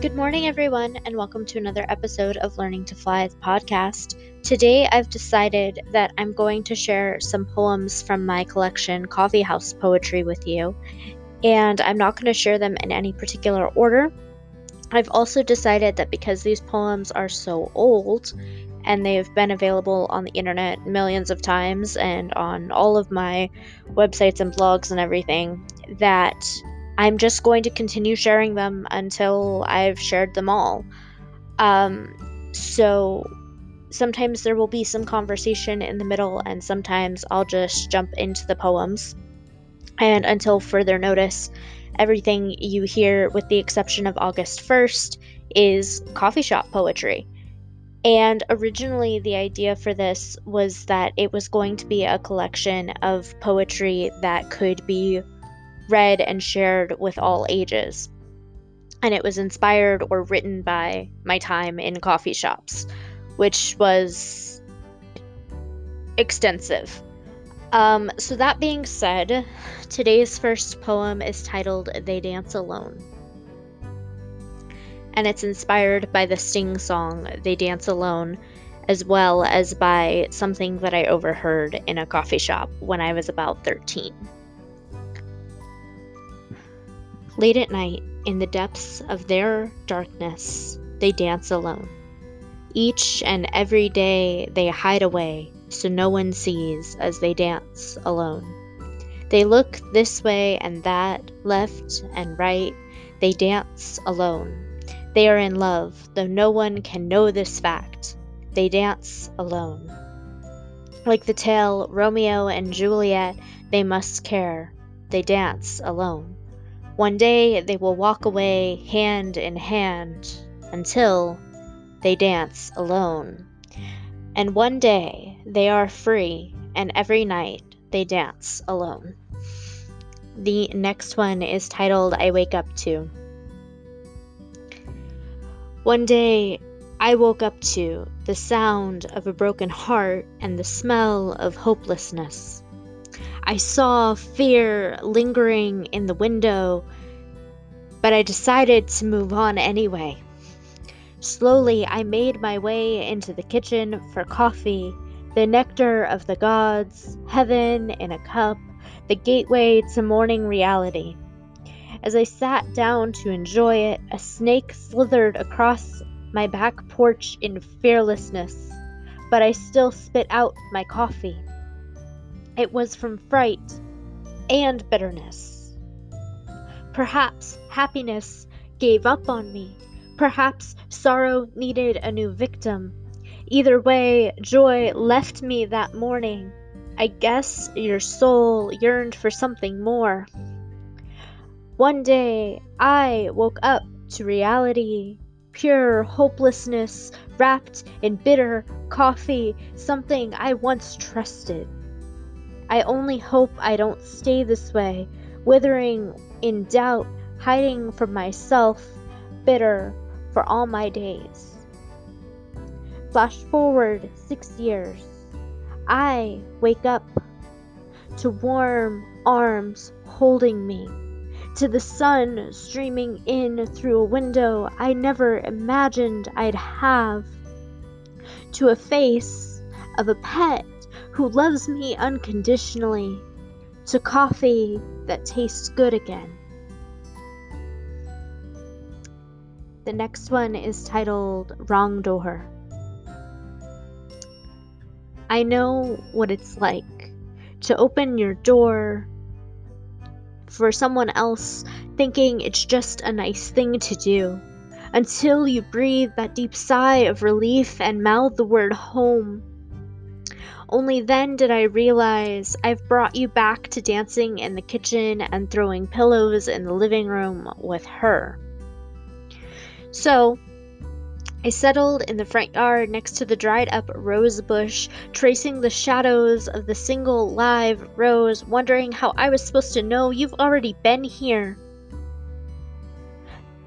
Good morning, everyone, and welcome to another episode of Learning to Fly the podcast. Today, I've decided that I'm going to share some poems from my collection, Coffee House Poetry, with you, and I'm not going to share them in any particular order. I've also decided that because these poems are so old and they've been available on the internet millions of times and on all of my websites and blogs and everything, that I'm just going to continue sharing them until I've shared them all. Um, so sometimes there will be some conversation in the middle, and sometimes I'll just jump into the poems. And until further notice, everything you hear, with the exception of August 1st, is coffee shop poetry. And originally, the idea for this was that it was going to be a collection of poetry that could be read and shared with all ages. And it was inspired or written by my time in coffee shops, which was extensive. Um, so, that being said, today's first poem is titled They Dance Alone. And it's inspired by the Sting song They Dance Alone, as well as by something that I overheard in a coffee shop when I was about 13. Late at night, in the depths of their darkness, they dance alone. Each and every day they hide away so no one sees as they dance alone. They look this way and that, left and right, they dance alone. They are in love, though no one can know this fact. They dance alone. Like the tale Romeo and Juliet, they must care. They dance alone. One day they will walk away hand in hand until they dance alone. And one day they are free, and every night they dance alone. The next one is titled I Wake Up To. One day I woke up to the sound of a broken heart and the smell of hopelessness. I saw fear lingering in the window, but I decided to move on anyway. Slowly, I made my way into the kitchen for coffee, the nectar of the gods, heaven in a cup, the gateway to morning reality. As I sat down to enjoy it, a snake slithered across my back porch in fearlessness, but I still spit out my coffee. It was from fright and bitterness. Perhaps happiness gave up on me. Perhaps sorrow needed a new victim. Either way, joy left me that morning. I guess your soul yearned for something more. One day, I woke up to reality. Pure hopelessness wrapped in bitter coffee, something I once trusted. I only hope I don't stay this way, withering in doubt, hiding from myself, bitter for all my days. Flash forward six years. I wake up to warm arms holding me, to the sun streaming in through a window I never imagined I'd have, to a face of a pet who loves me unconditionally, to coffee that tastes good again. The next one is titled Wrong Door. I know what it's like to open your door for someone else thinking it's just a nice thing to do until you breathe that deep sigh of relief and mouth the word home only then did I realize I've brought you back to dancing in the kitchen and throwing pillows in the living room with her. So, I settled in the front yard next to the dried up rose bush, tracing the shadows of the single live rose, wondering how I was supposed to know you've already been here.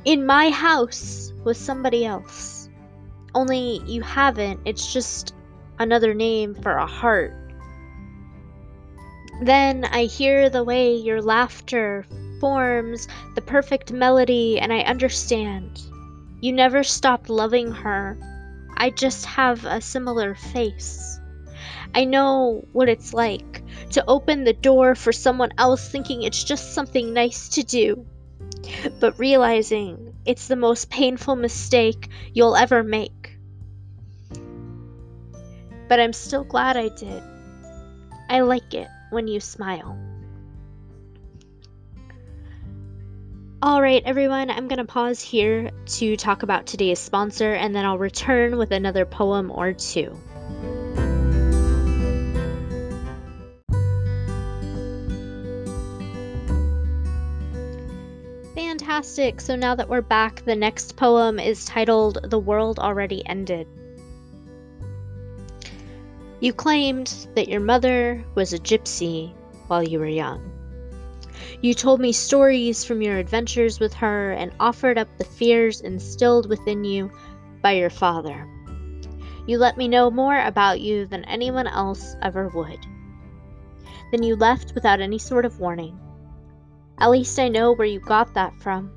In my house with somebody else. Only you haven't, it's just another name for a heart. Then I hear the way your laughter forms the perfect melody, and I understand. You never stopped loving her. I just have a similar face. I know what it's like to open the door for someone else thinking it's just something nice to do, but realizing it's the most painful mistake you'll ever make. But I'm still glad I did. I like it when you smile. Alright, everyone, I'm going to pause here to talk about today's sponsor and then I'll return with another poem or two. Fantastic! So now that we're back, the next poem is titled The World Already Ended. You claimed that your mother was a gypsy while you were young. You told me stories from your adventures with her and offered up the fears instilled within you by your father. You let me know more about you than anyone else ever would. Then you left without any sort of warning. At least I know where you got that from.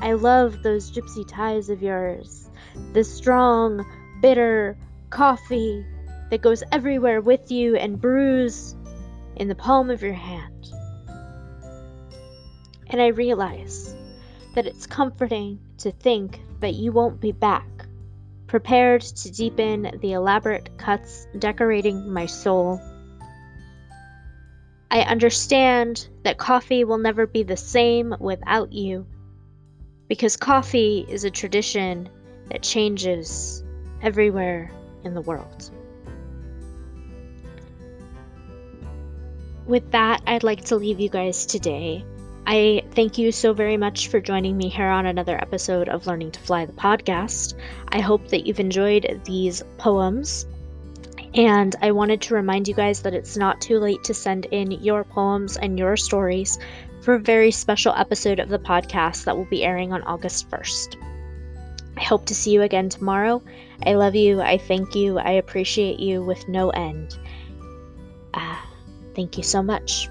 I love those gypsy ties of yours. The strong, bitter coffee that goes everywhere with you and brews in the palm of your hand. And I realize that it's comforting to think that you won't be back, prepared to deepen the elaborate cuts decorating my soul. I understand that coffee will never be the same without you, because coffee is a tradition that changes everywhere in the world. With that, I'd like to leave you guys today I thank you so very much for joining me here on another episode of Learning to Fly the podcast. I hope that you've enjoyed these poems. And I wanted to remind you guys that it's not too late to send in your poems and your stories for a very special episode of the podcast that will be airing on August 1st. I hope to see you again tomorrow. I love you. I thank you. I appreciate you with no end. Uh, thank you so much.